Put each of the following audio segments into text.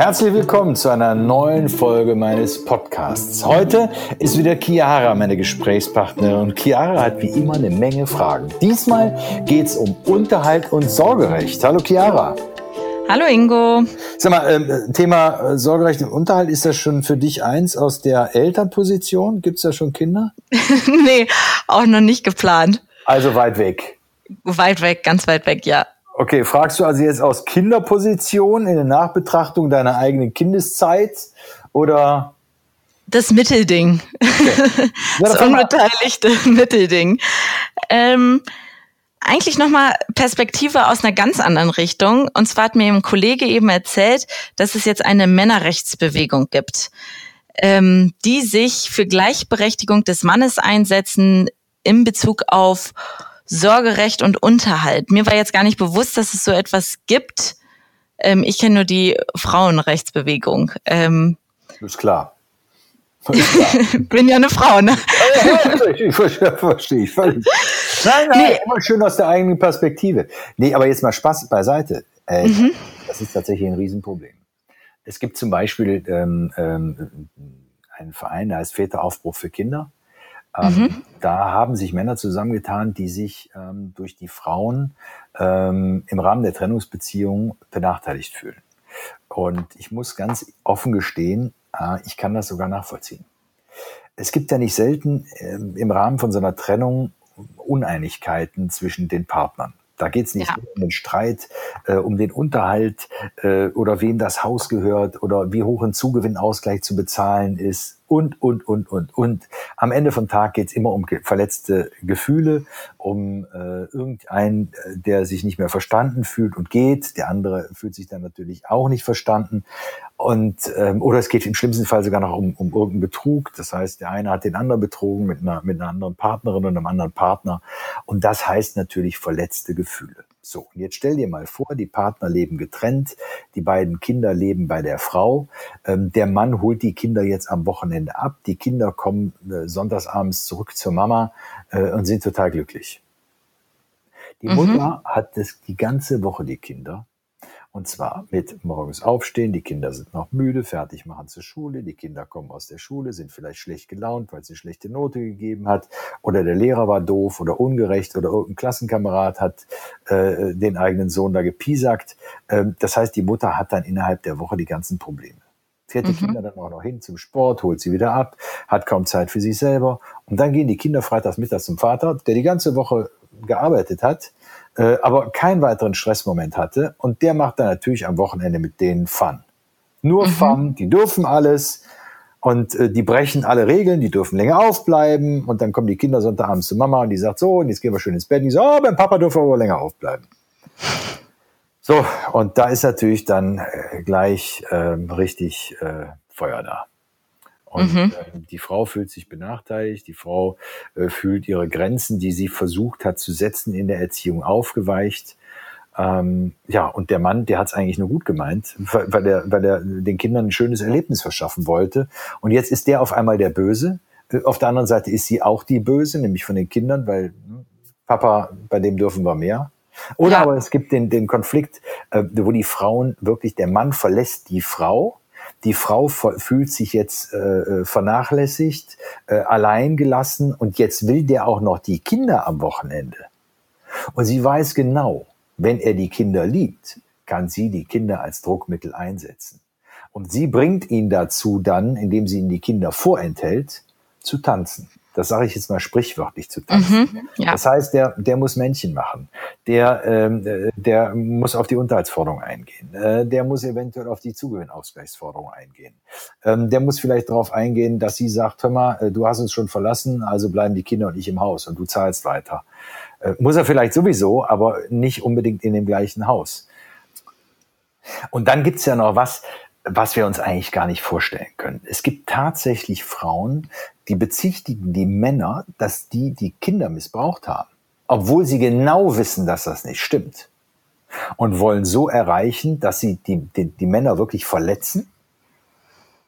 Herzlich willkommen zu einer neuen Folge meines Podcasts. Heute ist wieder Chiara meine Gesprächspartnerin und Chiara hat wie immer eine Menge Fragen. Diesmal geht es um Unterhalt und Sorgerecht. Hallo Chiara. Hallo Ingo. Sag mal, ähm, Thema äh, Sorgerecht und Unterhalt, ist das schon für dich eins aus der Elternposition? Gibt es da schon Kinder? nee, auch noch nicht geplant. Also weit weg. Weit weg, ganz weit weg, ja. Okay, fragst du also jetzt aus Kinderposition in der Nachbetrachtung deiner eigenen Kindeszeit oder? Das Mittelding. Okay. das unbeteiligte Mittelding. Ähm, eigentlich nochmal Perspektive aus einer ganz anderen Richtung. Und zwar hat mir ein Kollege eben erzählt, dass es jetzt eine Männerrechtsbewegung gibt, ähm, die sich für Gleichberechtigung des Mannes einsetzen in Bezug auf Sorgerecht und Unterhalt. Mir war jetzt gar nicht bewusst, dass es so etwas gibt. Ähm, ich kenne nur die Frauenrechtsbewegung. Ähm, ist klar. Bin ja eine Frau, ne? ich verstehe, verstehe ich völlig. Nein, nein, nee. immer schön aus der eigenen Perspektive. Nee, aber jetzt mal Spaß beiseite. Äh, mhm. Das ist tatsächlich ein Riesenproblem. Es gibt zum Beispiel ähm, ähm, einen Verein, der heißt Väteraufbruch für Kinder. Ähm, mhm. Da haben sich Männer zusammengetan, die sich ähm, durch die Frauen ähm, im Rahmen der Trennungsbeziehung benachteiligt fühlen. Und ich muss ganz offen gestehen, äh, ich kann das sogar nachvollziehen. Es gibt ja nicht selten äh, im Rahmen von so einer Trennung Uneinigkeiten zwischen den Partnern. Da geht es nicht ja. um den Streit, äh, um den Unterhalt äh, oder wem das Haus gehört oder wie hoch ein Zugewinnausgleich zu bezahlen ist und, und, und, und, und. Am Ende vom Tag geht es immer um verletzte Gefühle, um äh, irgendeinen, äh, der sich nicht mehr verstanden fühlt und geht. Der andere fühlt sich dann natürlich auch nicht verstanden. Und, ähm, oder es geht im schlimmsten Fall sogar noch um, um irgendeinen Betrug. Das heißt, der eine hat den anderen betrogen mit einer, mit einer anderen Partnerin und einem anderen Partner. Und das heißt natürlich verletzte Gefühle. So, und jetzt stell dir mal vor, die Partner leben getrennt, die beiden Kinder leben bei der Frau. Ähm, der Mann holt die Kinder jetzt am Wochenende ab. Die Kinder kommen äh, sonntagsabends zurück zur Mama äh, und sind total glücklich. Die mhm. Mutter hat das die ganze Woche die Kinder und zwar mit morgens aufstehen, die Kinder sind noch müde, fertig machen zur Schule, die Kinder kommen aus der Schule, sind vielleicht schlecht gelaunt, weil es eine schlechte Note gegeben hat, oder der Lehrer war doof oder ungerecht oder irgendein Klassenkamerad hat äh, den eigenen Sohn da gepiesackt. Ähm, das heißt, die Mutter hat dann innerhalb der Woche die ganzen Probleme. Fährt die mhm. Kinder dann auch noch hin zum Sport, holt sie wieder ab, hat kaum Zeit für sich selber. Und dann gehen die Kinder freitags mittags zum Vater, der die ganze Woche gearbeitet hat, äh, aber keinen weiteren Stressmoment hatte. Und der macht dann natürlich am Wochenende mit denen Fun. Nur mhm. Fun, die dürfen alles und äh, die brechen alle Regeln, die dürfen länger aufbleiben und dann kommen die Kinder Sonntagabends zu Mama und die sagt so, und jetzt gehen wir schön ins Bett. Und die sagt, oh, beim Papa dürfen wir aber länger aufbleiben. So, und da ist natürlich dann äh, gleich äh, richtig äh, Feuer da. Und mhm. äh, die Frau fühlt sich benachteiligt, die Frau äh, fühlt ihre Grenzen, die sie versucht hat zu setzen in der Erziehung, aufgeweicht. Ähm, ja, und der Mann, der hat es eigentlich nur gut gemeint, weil er, weil er den Kindern ein schönes Erlebnis verschaffen wollte. Und jetzt ist der auf einmal der Böse. Auf der anderen Seite ist sie auch die Böse, nämlich von den Kindern, weil hm, Papa, bei dem dürfen wir mehr. Oder ja. aber es gibt den, den Konflikt, äh, wo die Frauen wirklich, der Mann verlässt die Frau die Frau fühlt sich jetzt äh, äh, vernachlässigt, äh, allein gelassen und jetzt will der auch noch die Kinder am Wochenende. Und sie weiß genau, wenn er die Kinder liebt, kann sie die Kinder als Druckmittel einsetzen. Und sie bringt ihn dazu dann, indem sie ihn die Kinder vorenthält, zu tanzen das sage ich jetzt mal sprichwörtlich zu tanzen. Mhm, ja. Das heißt, der, der muss Männchen machen, der, ähm, äh, der muss auf die Unterhaltsforderung eingehen, äh, der muss eventuell auf die Zugewinnausgleichsforderung eingehen, ähm, der muss vielleicht darauf eingehen, dass sie sagt, hör mal, äh, du hast uns schon verlassen, also bleiben die Kinder und ich im Haus und du zahlst weiter. Äh, muss er vielleicht sowieso, aber nicht unbedingt in dem gleichen Haus. Und dann gibt's ja noch was, was wir uns eigentlich gar nicht vorstellen können. Es gibt tatsächlich Frauen, die bezichtigen die Männer, dass die die Kinder missbraucht haben, obwohl sie genau wissen, dass das nicht stimmt. Und wollen so erreichen, dass sie die, die, die Männer wirklich verletzen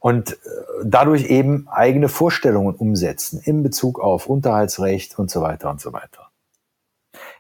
und äh, dadurch eben eigene Vorstellungen umsetzen in Bezug auf Unterhaltsrecht und so weiter und so weiter.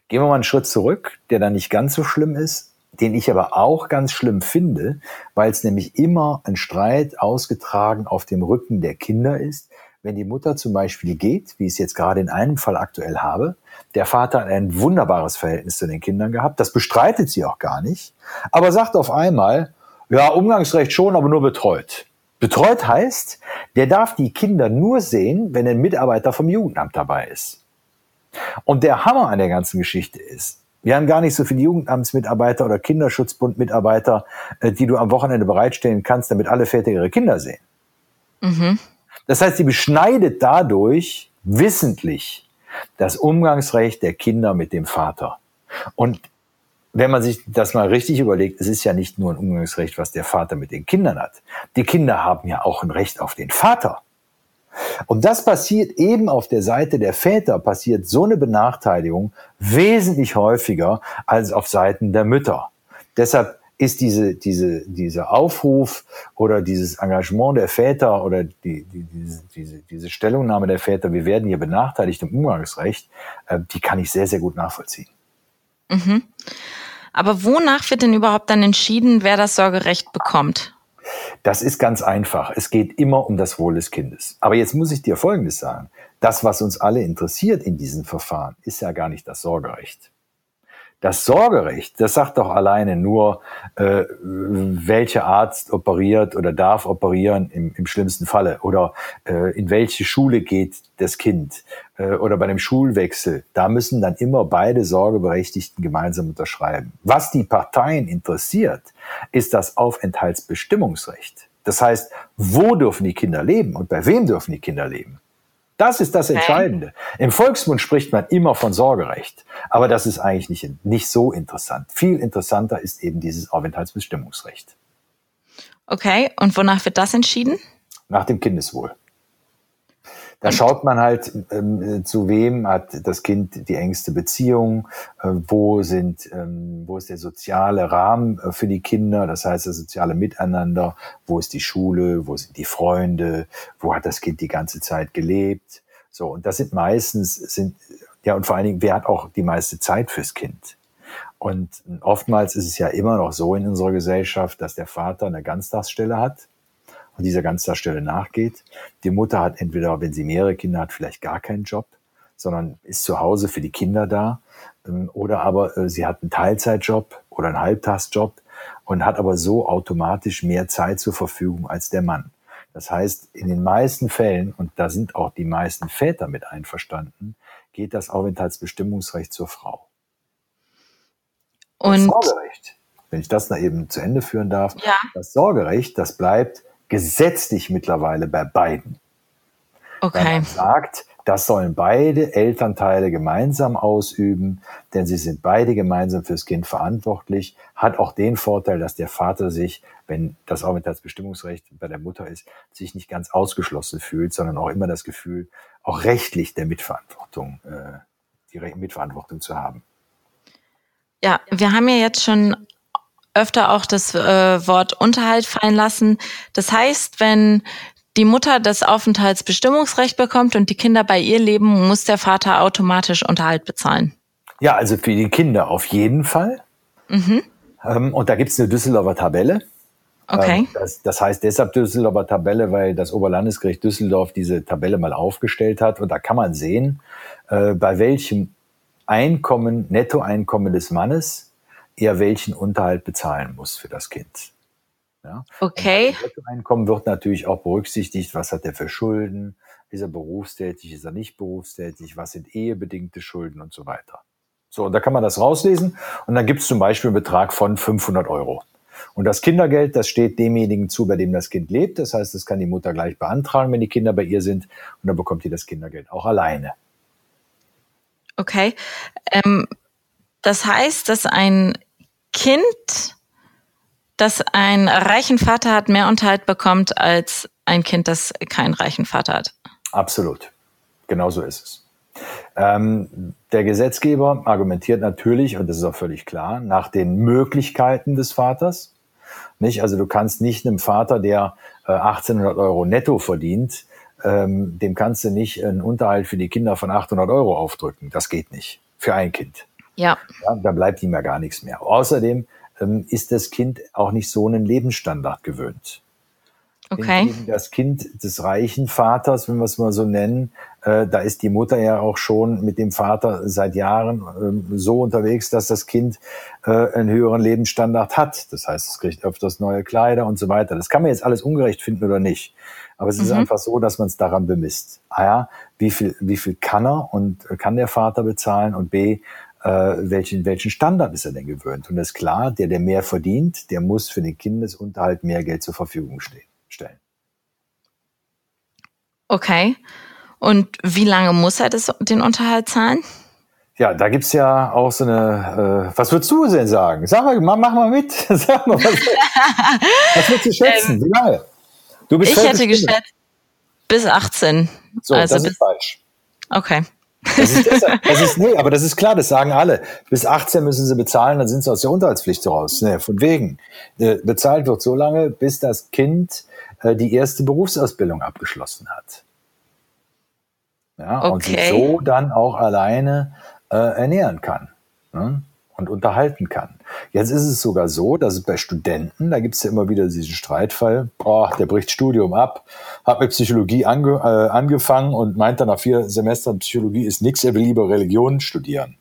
Gehen wir mal einen Schritt zurück, der dann nicht ganz so schlimm ist. Den ich aber auch ganz schlimm finde, weil es nämlich immer ein Streit ausgetragen auf dem Rücken der Kinder ist. Wenn die Mutter zum Beispiel geht, wie ich es jetzt gerade in einem Fall aktuell habe, der Vater hat ein wunderbares Verhältnis zu den Kindern gehabt, das bestreitet sie auch gar nicht, aber sagt auf einmal, ja, Umgangsrecht schon, aber nur betreut. Betreut heißt, der darf die Kinder nur sehen, wenn ein Mitarbeiter vom Jugendamt dabei ist. Und der Hammer an der ganzen Geschichte ist, wir haben gar nicht so viele Jugendamtsmitarbeiter oder Kinderschutzbundmitarbeiter, äh, die du am Wochenende bereitstellen kannst, damit alle Väter ihre Kinder sehen. Mhm. Das heißt, sie beschneidet dadurch wissentlich das Umgangsrecht der Kinder mit dem Vater. Und wenn man sich das mal richtig überlegt, es ist ja nicht nur ein Umgangsrecht, was der Vater mit den Kindern hat. Die Kinder haben ja auch ein Recht auf den Vater. Und das passiert eben auf der Seite der Väter, passiert so eine Benachteiligung wesentlich häufiger als auf Seiten der Mütter. Deshalb ist diese, diese, dieser Aufruf oder dieses Engagement der Väter oder die, die, diese, diese, diese Stellungnahme der Väter, wir werden hier benachteiligt im Umgangsrecht, äh, die kann ich sehr, sehr gut nachvollziehen. Mhm. Aber wonach wird denn überhaupt dann entschieden, wer das Sorgerecht bekommt? Das ist ganz einfach. Es geht immer um das Wohl des Kindes. Aber jetzt muss ich dir Folgendes sagen. Das, was uns alle interessiert in diesen Verfahren, ist ja gar nicht das Sorgerecht. Das Sorgerecht, das sagt doch alleine nur, äh, welcher Arzt operiert oder darf operieren im, im schlimmsten Falle oder äh, in welche Schule geht das Kind äh, oder bei dem Schulwechsel. Da müssen dann immer beide Sorgeberechtigten gemeinsam unterschreiben. Was die Parteien interessiert, ist das Aufenthaltsbestimmungsrecht. Das heißt, wo dürfen die Kinder leben und bei wem dürfen die Kinder leben? Das ist das Entscheidende. Im Volksmund spricht man immer von Sorgerecht, aber das ist eigentlich nicht, nicht so interessant. Viel interessanter ist eben dieses Aufenthaltsbestimmungsrecht. Okay, und wonach wird das entschieden? Nach dem Kindeswohl. Da schaut man halt, ähm, zu wem hat das Kind die engste Beziehung, äh, wo sind, ähm, wo ist der soziale Rahmen äh, für die Kinder, das heißt das soziale Miteinander, wo ist die Schule, wo sind die Freunde, wo hat das Kind die ganze Zeit gelebt. So, und das sind meistens, sind, ja, und vor allen Dingen, wer hat auch die meiste Zeit fürs Kind? Und oftmals ist es ja immer noch so in unserer Gesellschaft, dass der Vater eine Ganztagsstelle hat und dieser Ganztagsstelle nachgeht. Die Mutter hat entweder, wenn sie mehrere Kinder hat, vielleicht gar keinen Job, sondern ist zu Hause für die Kinder da. Ähm, oder aber äh, sie hat einen Teilzeitjob oder einen Halbtagsjob und hat aber so automatisch mehr Zeit zur Verfügung als der Mann. Das heißt, in den meisten Fällen, und da sind auch die meisten Väter mit einverstanden, geht das Aufenthaltsbestimmungsrecht zur Frau. Und das Sorgerecht, wenn ich das da eben zu Ende führen darf, ja. das Sorgerecht, das bleibt gesetzlich mittlerweile bei beiden. Okay. Weil man sagt, das sollen beide Elternteile gemeinsam ausüben, denn sie sind beide gemeinsam fürs Kind verantwortlich. Hat auch den Vorteil, dass der Vater sich, wenn das Aufenthaltsbestimmungsrecht bei der Mutter ist, sich nicht ganz ausgeschlossen fühlt, sondern auch immer das Gefühl, auch rechtlich der Mitverantwortung, äh, die Mitverantwortung zu haben. Ja, wir haben ja jetzt schon öfter auch das äh, Wort Unterhalt fallen lassen. Das heißt, wenn die Mutter das Aufenthaltsbestimmungsrecht bekommt und die Kinder bei ihr leben, muss der Vater automatisch Unterhalt bezahlen. Ja, also für die Kinder auf jeden Fall. Mhm. Ähm, und da gibt es eine Düsseldorfer Tabelle. Okay. Ähm, das, das, heißt deshalb Düsseldorfer Tabelle, weil das Oberlandesgericht Düsseldorf diese Tabelle mal aufgestellt hat. Und da kann man sehen, äh, bei welchem Einkommen, Nettoeinkommen des Mannes er welchen Unterhalt bezahlen muss für das Kind. Ja? Okay. Das Einkommen wird natürlich auch berücksichtigt, was hat er für Schulden, ist er berufstätig, ist er nicht berufstätig, was sind ehebedingte Schulden und so weiter. So, und da kann man das rauslesen und dann gibt es zum Beispiel einen Betrag von 500 Euro. Und das Kindergeld, das steht demjenigen zu, bei dem das Kind lebt. Das heißt, das kann die Mutter gleich beantragen, wenn die Kinder bei ihr sind. Und dann bekommt die das Kindergeld auch alleine. Okay. Ähm, das heißt, dass ein Kind, das einen reichen Vater hat, mehr Unterhalt bekommt als ein Kind, das keinen reichen Vater hat. Absolut. Genau so ist es. Ähm, der Gesetzgeber argumentiert natürlich, und das ist auch völlig klar, nach den Möglichkeiten des Vaters. Nicht? Also du kannst nicht einem Vater, der äh, 1800 Euro netto verdient, ähm, dem kannst du nicht einen Unterhalt für die Kinder von 800 Euro aufdrücken. Das geht nicht. Für ein Kind. Ja. ja. Da bleibt ihm ja gar nichts mehr. Außerdem ähm, ist das Kind auch nicht so einen Lebensstandard gewöhnt. Okay. Das Kind des reichen Vaters, wenn wir es mal so nennen, äh, da ist die Mutter ja auch schon mit dem Vater seit Jahren äh, so unterwegs, dass das Kind äh, einen höheren Lebensstandard hat. Das heißt, es kriegt öfters neue Kleider und so weiter. Das kann man jetzt alles ungerecht finden oder nicht. Aber es mhm. ist einfach so, dass man es daran bemisst. A ja, wie viel, wie viel kann er und kann der Vater bezahlen und B, äh, welchen, welchen Standard ist er denn gewöhnt? Und das ist klar, der, der mehr verdient, der muss für den Kindesunterhalt mehr Geld zur Verfügung stehen stellen. Okay. Und wie lange muss er das, den Unterhalt zahlen? Ja, da gibt es ja auch so eine, äh, was würdest du denn sagen? Sag mal, mach mal mit. Sag mal, was, was würdest du schätzen? Ähm, wie lange? Du bist ich hätte geschätzt bis 18. So, also das ist falsch. Okay. Das ist, deshalb, das ist, nee, aber das ist klar, das sagen alle. Bis 18 müssen sie bezahlen, dann sind sie aus der Unterhaltspflicht raus. Nee, von wegen. Äh, bezahlt wird so lange, bis das Kind äh, die erste Berufsausbildung abgeschlossen hat. Ja, okay. und sich so dann auch alleine äh, ernähren kann. Ne? Und unterhalten kann. Jetzt ist es sogar so, dass es bei Studenten, da gibt es ja immer wieder diesen Streitfall, boah, der bricht Studium ab, hat mit Psychologie ange, äh, angefangen und meint dann nach vier Semestern, Psychologie ist nichts, er will lieber Religion studieren.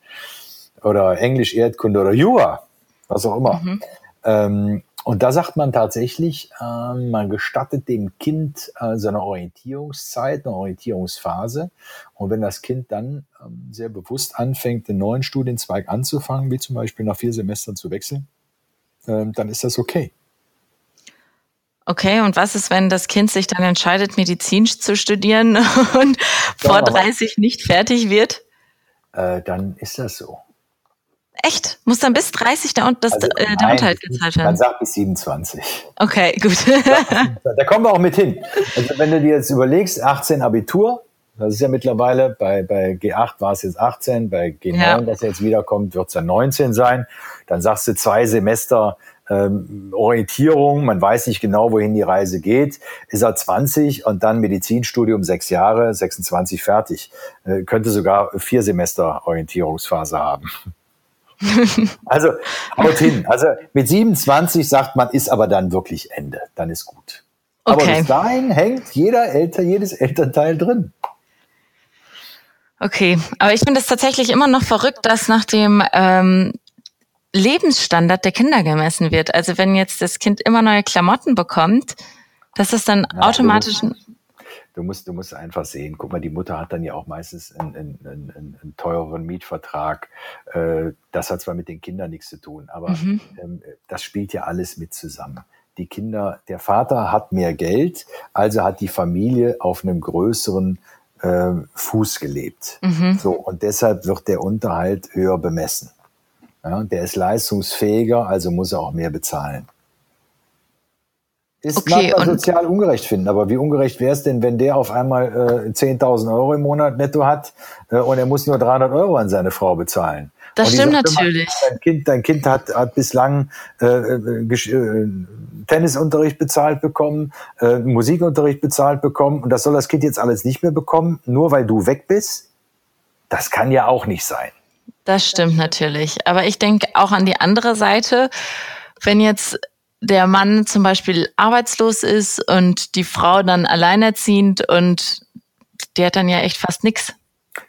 Oder Englisch, Erdkunde oder Jura, was auch immer. Mhm. Ähm, und da sagt man tatsächlich, äh, man gestattet dem Kind äh, seine Orientierungszeit, eine Orientierungsphase. Und wenn das Kind dann ähm, sehr bewusst anfängt, einen neuen Studienzweig anzufangen, wie zum Beispiel nach vier Semestern zu wechseln, äh, dann ist das okay. Okay, und was ist, wenn das Kind sich dann entscheidet, Medizin zu studieren und vor 30 nicht fertig wird? Äh, dann ist das so. Echt? Muss dann bis 30 der, das, also, äh, der Unterhalt gezahlt werden? Man sagt bis 27. Okay, gut. da kommen wir auch mit hin. Also wenn du dir jetzt überlegst, 18 Abitur, das ist ja mittlerweile, bei, bei G8 war es jetzt 18, bei G9, ja. das jetzt wiederkommt, wird es dann 19 sein. Dann sagst du zwei Semester ähm, Orientierung, man weiß nicht genau, wohin die Reise geht, ist er 20 und dann Medizinstudium sechs Jahre, 26 fertig. Äh, könnte sogar vier Semester Orientierungsphase haben. Also haut hin. Also mit 27 sagt man, ist aber dann wirklich Ende. Dann ist gut. Okay. Aber bis dahin hängt jeder Eltern, jedes Elternteil drin. Okay, aber ich finde es tatsächlich immer noch verrückt, dass nach dem ähm, Lebensstandard der Kinder gemessen wird. Also wenn jetzt das Kind immer neue Klamotten bekommt, dass es dann ja, automatisch du musst, du musst einfach sehen, guck mal, die Mutter hat dann ja auch meistens einen, einen, einen, einen teureren Mietvertrag. Äh, das hat zwar mit den Kindern nichts zu tun, aber mhm. ähm, das spielt ja alles mit zusammen. Die Kinder, der Vater hat mehr Geld, also hat die Familie auf einem größeren äh, Fuß gelebt. Mhm. So, und deshalb wird der Unterhalt höher bemessen. Ja, der ist leistungsfähiger, also muss er auch mehr bezahlen. Ist okay, mag man sozial ungerecht finden, aber wie ungerecht wäre es denn, wenn der auf einmal äh, 10.000 Euro im Monat netto hat äh, und er muss nur 300 Euro an seine Frau bezahlen? Das stimmt sagt, natürlich. Dein Kind, dein Kind hat, hat bislang äh, äh, äh, Tennisunterricht bezahlt bekommen, äh, Musikunterricht bezahlt bekommen und das soll das Kind jetzt alles nicht mehr bekommen, nur weil du weg bist? Das kann ja auch nicht sein. Das stimmt natürlich. Aber ich denke auch an die andere Seite. Wenn jetzt der Mann zum Beispiel arbeitslos ist und die Frau dann alleinerziehend und der hat dann ja echt fast nichts.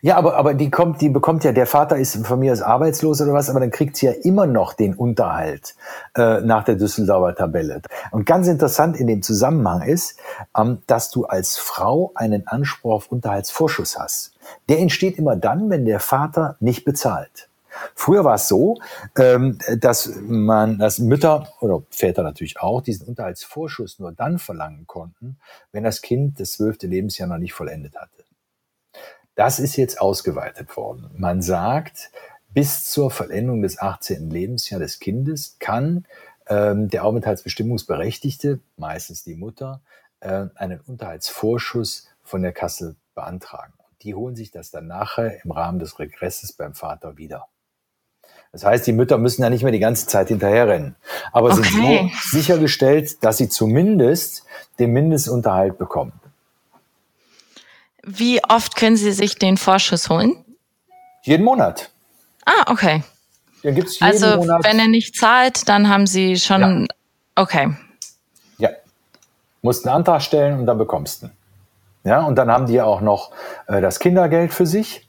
Ja, aber, aber die kommt, die bekommt ja, der Vater ist von mir aus arbeitslos oder was, aber dann kriegt sie ja immer noch den Unterhalt äh, nach der Düsseldorfer Tabelle. Und ganz interessant in dem Zusammenhang ist, ähm, dass du als Frau einen Anspruch auf Unterhaltsvorschuss hast. Der entsteht immer dann, wenn der Vater nicht bezahlt. Früher war es so, ähm, dass man, dass Mütter oder Väter natürlich auch diesen Unterhaltsvorschuss nur dann verlangen konnten, wenn das Kind das zwölfte Lebensjahr noch nicht vollendet hatte. Das ist jetzt ausgeweitet worden. Man sagt, bis zur Vollendung des 18. Lebensjahres des Kindes kann ähm, der Aufenthaltsbestimmungsberechtigte, meistens die Mutter, äh, einen Unterhaltsvorschuss von der Kasse beantragen. die holen sich das dann nachher im Rahmen des Regresses beim Vater wieder. Das heißt, die Mütter müssen ja nicht mehr die ganze Zeit hinterherrennen, aber okay. sind so sichergestellt, dass sie zumindest den Mindestunterhalt bekommen. Wie oft können Sie sich den Vorschuss holen? Jeden Monat. Ah, okay. Den gibt's jeden also Monat. wenn er nicht zahlt, dann haben Sie schon. Ja. Okay. Ja. Musst einen Antrag stellen und dann bekommst du. Ja, und dann haben die auch noch äh, das Kindergeld für sich,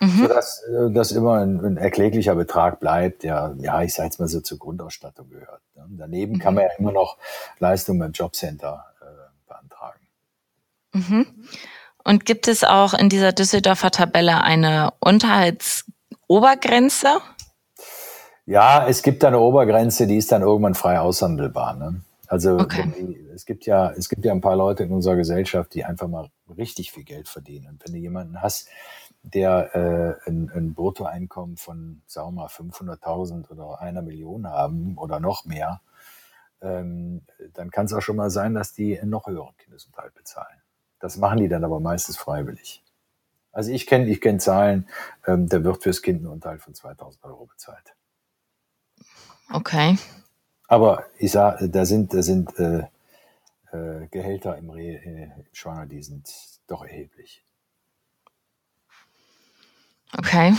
mhm. sodass äh, das immer ein, ein, erkläglicher Betrag bleibt, der, ja, ich sage jetzt mal so zur Grundausstattung gehört. Ne? Daneben mhm. kann man ja immer noch Leistungen beim Jobcenter äh, beantragen. Mhm. Und gibt es auch in dieser Düsseldorfer Tabelle eine Unterhaltsobergrenze? Ja, es gibt eine Obergrenze, die ist dann irgendwann frei aushandelbar. Ne? Also okay. die, es gibt ja, es gibt ja ein paar Leute in unserer Gesellschaft, die einfach mal richtig viel Geld verdienen. Und wenn du jemanden hast, der äh, ein, ein Bruttoeinkommen von, sagen wir mal, 500.000 oder einer Million haben oder noch mehr, ähm, dann kann es auch schon mal sein, dass die einen noch höheren Kindesunterhalt bezahlen. Das machen die dann aber meistens freiwillig. Also ich kenne ich kenn Zahlen, ähm, da wird fürs Kind ein Unterhalt von 2000 Euro bezahlt. Okay. Aber ich sage, da sind, da sind äh, äh, Gehälter im, Re, äh, im Schwanger, die sind doch erheblich. Okay.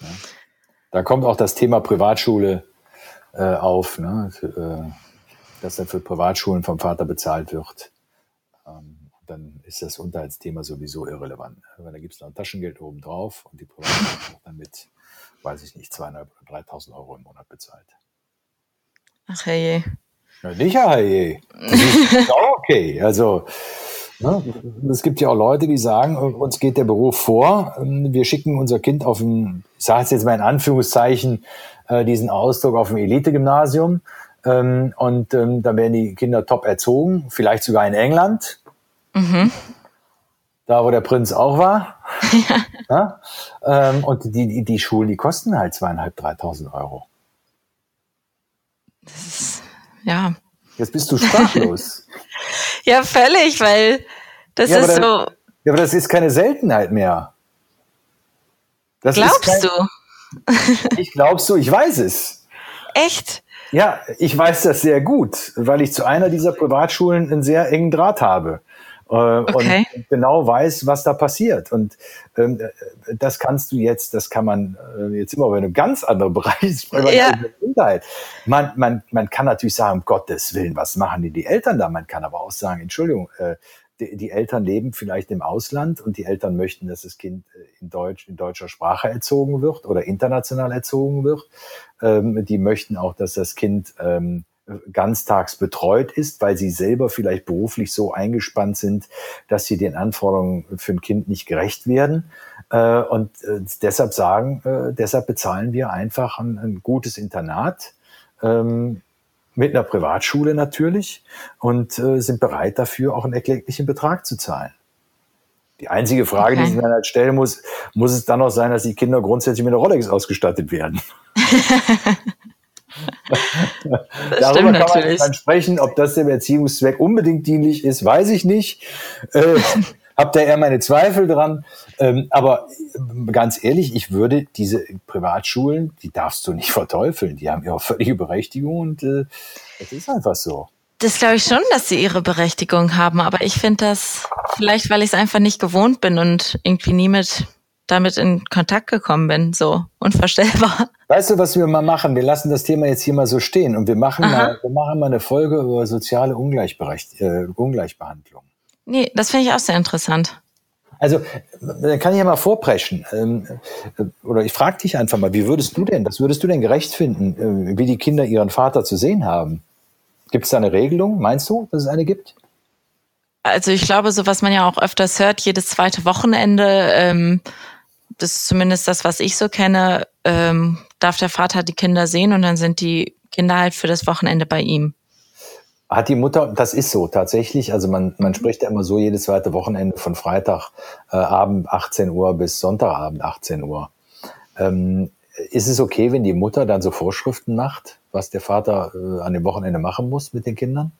Ja. Da kommt auch das Thema Privatschule äh, auf, ne? Äh, dass dann für Privatschulen vom Vater bezahlt wird. Ähm, dann ist das Unterhaltsthema sowieso irrelevant. Weil da gibt es noch ein Taschengeld oben drauf und die Privatschule wird dann mit, weiß ich nicht, 2.500 oder 3.000 Euro im Monat bezahlt. Ach hey. Ja, nicht hey. Das ist auch okay. Also, es gibt ja auch Leute, die sagen, uns geht der Beruf vor. Wir schicken unser Kind auf ein, ich sage es jetzt mal in Anführungszeichen, äh, diesen Ausdruck auf ein Elite-Gymnasium. Ähm, und ähm, dann werden die Kinder top erzogen, vielleicht sogar in England. Mhm. Da, wo der Prinz auch war. ja. Ähm, und die, die, die Schulen, die kosten halt zweieinhalb, dreitausend Euro. Das ist, ja. Jetzt bist du sprachlos. ja, völlig, weil das ja, ist das, so. Ja, aber das ist keine Seltenheit mehr. Das Glaubst kein, du? ich glaubst du, ich weiß es. Echt? Ja, ich weiß das sehr gut, weil ich zu einer dieser Privatschulen einen sehr engen Draht habe. Äh, okay. und genau weiß, was da passiert. Und ähm, das kannst du jetzt, das kann man äh, jetzt immer über einen ganz anderen Bereich sprechen, ja. Gesundheit. Man, man, man kann natürlich sagen, um Gottes Willen, was machen die, die Eltern da? Man kann aber auch sagen, Entschuldigung, äh, die, die Eltern leben vielleicht im Ausland und die Eltern möchten, dass das Kind äh, in Deutsch, in deutscher Sprache erzogen wird oder international erzogen wird. Ähm, die möchten auch, dass das Kind ähm, ganztags betreut ist, weil sie selber vielleicht beruflich so eingespannt sind, dass sie den Anforderungen für ein Kind nicht gerecht werden. Äh, und äh, deshalb sagen, äh, deshalb bezahlen wir einfach ein, ein gutes Internat ähm, mit einer Privatschule natürlich und sind bereit dafür auch einen erkläglichen Betrag zu zahlen. Die einzige Frage, okay. die sich dann halt stellen muss, muss es dann noch sein, dass die Kinder grundsätzlich mit einer Rolex ausgestattet werden? Darüber kann man dann sprechen, ob das dem Erziehungszweck unbedingt dienlich ist, weiß ich nicht. Äh, hab da eher meine Zweifel dran. Ähm, aber ganz ehrlich, ich würde diese Privatschulen, die darfst du nicht verteufeln. Die haben ihre völlige Berechtigung und äh, das ist einfach so. Das glaube ich schon, dass sie ihre Berechtigung haben, aber ich finde das vielleicht, weil ich es einfach nicht gewohnt bin und irgendwie nie mit damit in Kontakt gekommen bin, so unvorstellbar. Weißt du, was wir mal machen? Wir lassen das Thema jetzt hier mal so stehen und wir machen, mal, wir machen mal eine Folge über soziale Ungleichberecht, äh, Ungleichbehandlung. Nee, das finde ich auch sehr interessant. Also, dann kann ich ja mal vorpreschen. Ähm, äh, oder ich frage dich einfach mal, wie würdest du denn, was würdest du denn gerecht finden, äh, wie die Kinder ihren Vater zu sehen haben? Gibt es da eine Regelung? Meinst du, dass es eine gibt? Also ich glaube, so was man ja auch öfters hört, jedes zweite Wochenende ähm, das ist zumindest das, was ich so kenne, ähm, darf der Vater die Kinder sehen und dann sind die Kinder halt für das Wochenende bei ihm. Hat die Mutter, das ist so tatsächlich, also man, man spricht ja immer so jedes zweite Wochenende von Freitagabend äh, 18 Uhr bis Sonntagabend 18 Uhr. Ähm, ist es okay, wenn die Mutter dann so Vorschriften macht, was der Vater äh, an dem Wochenende machen muss mit den Kindern?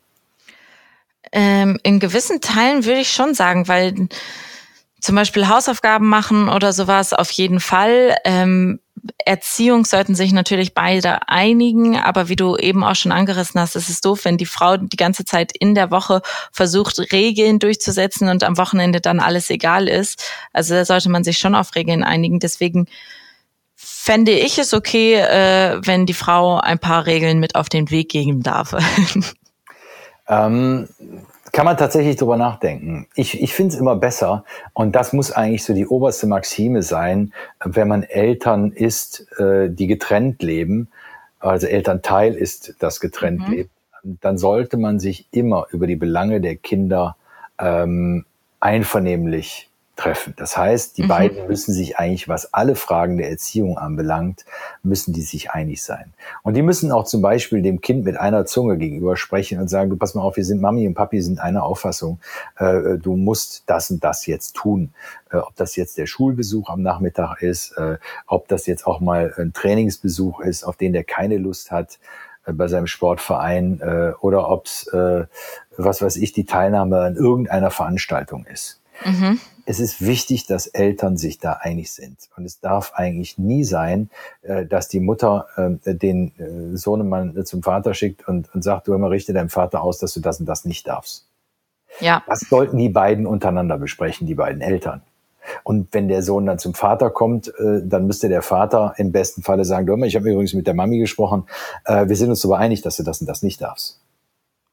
Ähm, in gewissen Teilen würde ich schon sagen, weil zum Beispiel Hausaufgaben machen oder sowas auf jeden Fall. Ähm, Erziehung sollten sich natürlich beide einigen, aber wie du eben auch schon angerissen hast, ist es doof, wenn die Frau die ganze Zeit in der Woche versucht, Regeln durchzusetzen und am Wochenende dann alles egal ist. Also da sollte man sich schon auf Regeln einigen. Deswegen fände ich es okay, äh, wenn die Frau ein paar Regeln mit auf den Weg geben darf. ähm, kann man tatsächlich drüber nachdenken. Ich, ich finde es immer besser und das muss eigentlich so die oberste Maxime sein, wenn man Eltern ist, äh, die getrennt leben, also Elternteil ist, das getrennt mhm. lebt, dann sollte man sich immer über die Belange der Kinder ähm, einvernehmlich treffen. Das heißt, die mhm. beiden müssen sich eigentlich, was alle Fragen der Erziehung anbelangt, müssen die sich einig sein. Und die müssen auch zum Beispiel dem Kind mit einer Zunge gegenüber sprechen und sagen, du pass mal auf, wir sind Mami und Papi sind einer Auffassung, äh, du musst das und das jetzt tun. Äh, ob das jetzt der Schulbesuch am Nachmittag ist, äh, ob das jetzt auch mal ein Trainingsbesuch ist, auf den der keine Lust hat äh, bei seinem Sportverein äh, oder ob es, äh, was weiß ich, die Teilnahme an irgendeiner Veranstaltung ist. Mhm es ist wichtig, dass Eltern sich da einig sind. Und es darf eigentlich nie sein, äh, dass die Mutter äh, den äh, Sohnemann zum Vater schickt und, und sagt, du immer richte deinem Vater aus, dass du das und das nicht darfst. Ja. Das sollten die beiden untereinander besprechen, die beiden Eltern. Und wenn der Sohn dann zum Vater kommt, dann müsste der Vater im besten Falle sagen, du, ich habe übrigens mit der Mami gesprochen, wir sind uns darüber einig, dass du das und das nicht darfst.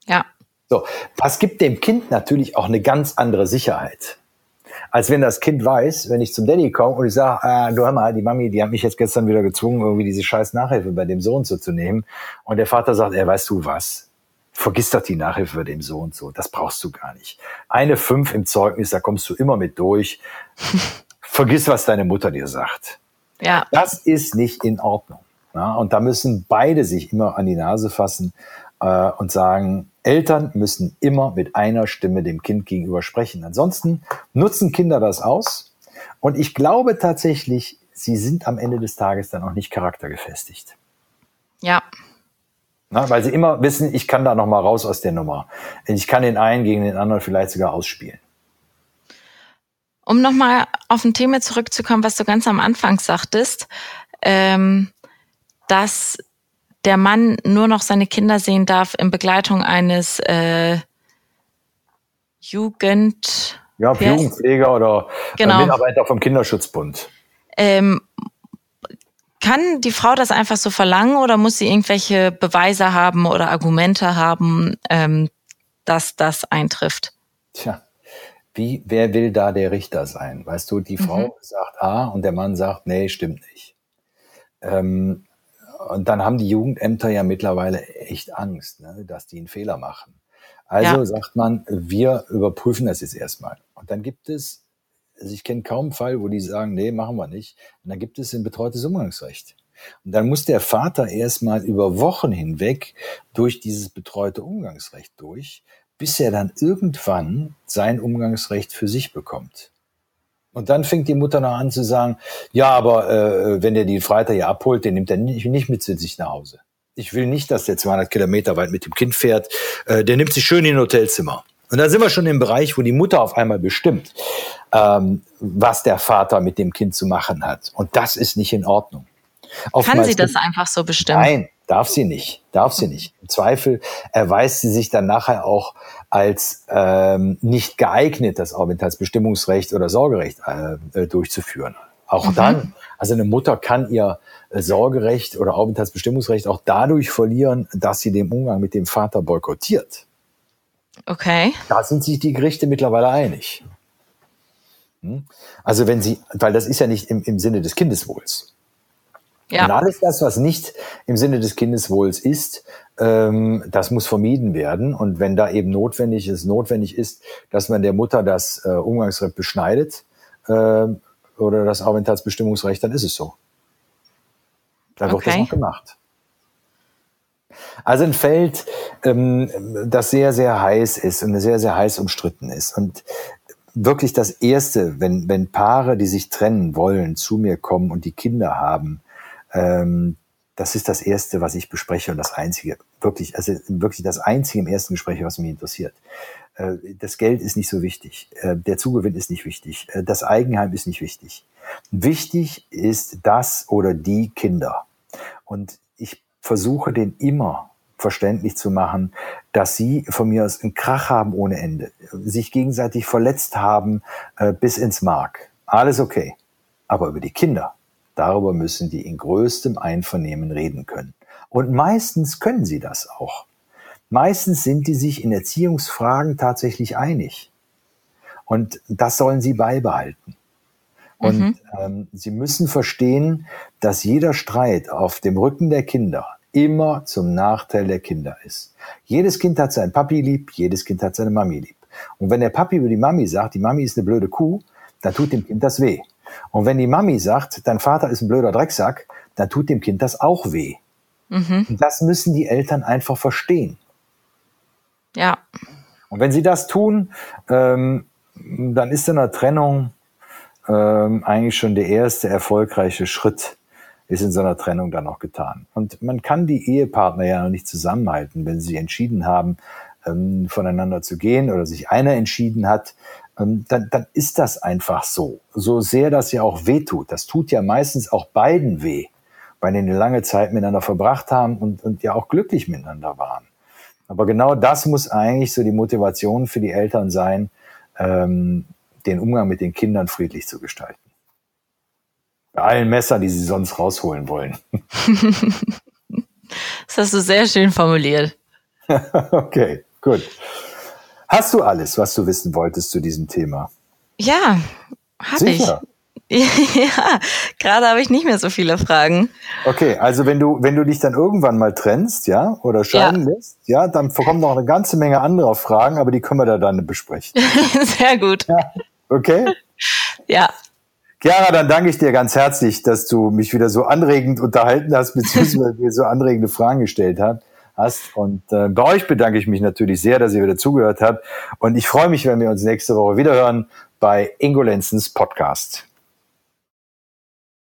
Ja. So, was gibt dem Kind natürlich auch eine ganz andere Sicherheit als wenn das Kind weiß, wenn ich zum Daddy komme und ich sage, äh, du hör mal, die Mami, die hat mich jetzt gestern wieder gezwungen, irgendwie diese scheiß Nachhilfe bei dem Sohn so zu nehmen. Und der Vater sagt, er weißt du was? Vergiss doch die Nachhilfe bei dem Sohn so. Das brauchst du gar nicht. Eine fünf im Zeugnis, da kommst du immer mit durch. Vergiss, was deine Mutter dir sagt. Ja. Das ist nicht in Ordnung. Ja, und da müssen beide sich immer an die Nase fassen äh, und sagen, Eltern müssen immer mit einer Stimme dem Kind gegenüber sprechen. Ansonsten nutzen Kinder das aus. Und ich glaube tatsächlich, sie sind am Ende des Tages dann auch nicht charaktergefestigt. Ja. Na, weil sie immer wissen, ich kann da noch mal raus aus der Nummer. Ich kann den einen gegen den anderen vielleicht sogar ausspielen. Um nochmal auf ein Thema zurückzukommen, was du ganz am Anfang sagtest, ähm, dass der Mann nur noch seine Kinder sehen darf in Begleitung eines äh, Jugend... Ja, Jugendpfleger oder äh, genau. Mitarbeiter vom Kinderschutzbund. Ähm, kann die Frau das einfach so verlangen oder muss sie irgendwelche Beweise haben oder Argumente haben, ähm, dass das eintrifft? Tja, wie, wer will da der Richter sein? Weißt du, die Frau mhm. sagt A und der Mann sagt, nee, stimmt nicht. Ähm, und dann haben die Jugendämter ja mittlerweile echt Angst, ne, dass die einen Fehler machen. Also ja. sagt man, wir überprüfen das jetzt erstmal. Und dann gibt es, also ich kenne kaum einen Fall, wo die sagen, nee, machen wir nicht. Und dann gibt es ein betreutes Umgangsrecht. Und dann muss der Vater erstmal über Wochen hinweg durch dieses betreute Umgangsrecht durch, bis er dann irgendwann sein Umgangsrecht für sich bekommt. Und dann fängt die Mutter noch an zu sagen, ja, aber äh, wenn der die Freitag hier abholt, den nimmt er nicht, nicht mit zu sich nach Hause. Ich will nicht, dass der 200 Kilometer weit mit dem Kind fährt. Äh, der nimmt sich schön in ein Hotelzimmer. Und da sind wir schon im Bereich, wo die Mutter auf einmal bestimmt, ähm, was der Vater mit dem Kind zu machen hat. Und das ist nicht in Ordnung. Kann sie das einfach so bestimmen? Nein, darf sie nicht. Darf sie nicht. Im Zweifel erweist sie sich dann nachher auch als ähm, nicht geeignet, das Aufenthaltsbestimmungsrecht oder Sorgerecht äh, durchzuführen. Auch mhm. dann, also eine Mutter kann ihr äh, Sorgerecht oder Aufenthaltsbestimmungsrecht auch dadurch verlieren, dass sie den Umgang mit dem Vater boykottiert. Okay. Da sind sich die Gerichte mittlerweile einig. Hm? Also wenn sie, weil das ist ja nicht im, im Sinne des Kindeswohls. Ja. Und alles das, was nicht im Sinne des Kindeswohls ist, ähm, das muss vermieden werden. Und wenn da eben notwendig ist, notwendig ist, dass man der Mutter das äh, Umgangsrecht beschneidet äh, oder das Aufenthaltsbestimmungsrecht, dann ist es so. Da wird okay. das noch gemacht. Also ein Feld, ähm, das sehr, sehr heiß ist und sehr, sehr heiß umstritten ist. Und wirklich das Erste, wenn, wenn Paare, die sich trennen wollen, zu mir kommen und die Kinder haben, ähm, das ist das Erste, was ich bespreche und das Einzige, wirklich, also wirklich das Einzige im ersten Gespräch, was mich interessiert. Äh, das Geld ist nicht so wichtig, äh, der Zugewinn ist nicht wichtig, äh, das Eigenheim ist nicht wichtig. Wichtig ist das oder die Kinder. Und ich versuche den immer verständlich zu machen, dass sie von mir aus einen Krach haben ohne Ende, sich gegenseitig verletzt haben bis ins Mark. Alles okay. Aber über die Kinder, darüber müssen die in größtem Einvernehmen reden können. Und meistens können sie das auch. Meistens sind die sich in Erziehungsfragen tatsächlich einig. Und das sollen sie beibehalten. Und mhm. ähm, sie müssen verstehen, dass jeder Streit auf dem Rücken der Kinder immer zum Nachteil der Kinder ist. Jedes Kind hat sein Papi lieb, jedes Kind hat seine Mami lieb. Und wenn der Papi über die Mami sagt, die Mami ist eine blöde Kuh, dann tut dem Kind das weh. Und wenn die Mami sagt, dein Vater ist ein blöder Drecksack, dann tut dem Kind das auch weh. Mhm. Das müssen die Eltern einfach verstehen. Ja. Und wenn sie das tun, ähm, dann ist in der Trennung ähm, eigentlich schon der erste erfolgreiche Schritt ist in so einer Trennung dann auch getan. Und man kann die Ehepartner ja noch nicht zusammenhalten, wenn sie entschieden haben, ähm, voneinander zu gehen oder sich einer entschieden hat, dann, dann ist das einfach so. So sehr das ja auch weh tut. Das tut ja meistens auch beiden weh, weil die eine lange Zeit miteinander verbracht haben und, und ja auch glücklich miteinander waren. Aber genau das muss eigentlich so die Motivation für die Eltern sein, ähm, den Umgang mit den Kindern friedlich zu gestalten. Bei allen Messern, die sie sonst rausholen wollen. das hast du sehr schön formuliert. okay, gut. Hast du alles, was du wissen wolltest zu diesem Thema? Ja, habe ich. Ja, gerade habe ich nicht mehr so viele Fragen. Okay, also wenn du, wenn du dich dann irgendwann mal trennst, ja, oder scheiden ja. lässt, ja, dann kommen noch eine ganze Menge anderer Fragen, aber die können wir da dann besprechen. Sehr gut. Ja, okay? Ja. Chiara, dann danke ich dir ganz herzlich, dass du mich wieder so anregend unterhalten hast, beziehungsweise mir so anregende Fragen gestellt hast hast. Und äh, bei euch bedanke ich mich natürlich sehr, dass ihr wieder zugehört habt. Und ich freue mich, wenn wir uns nächste Woche wieder hören bei Ingolenzens Podcast.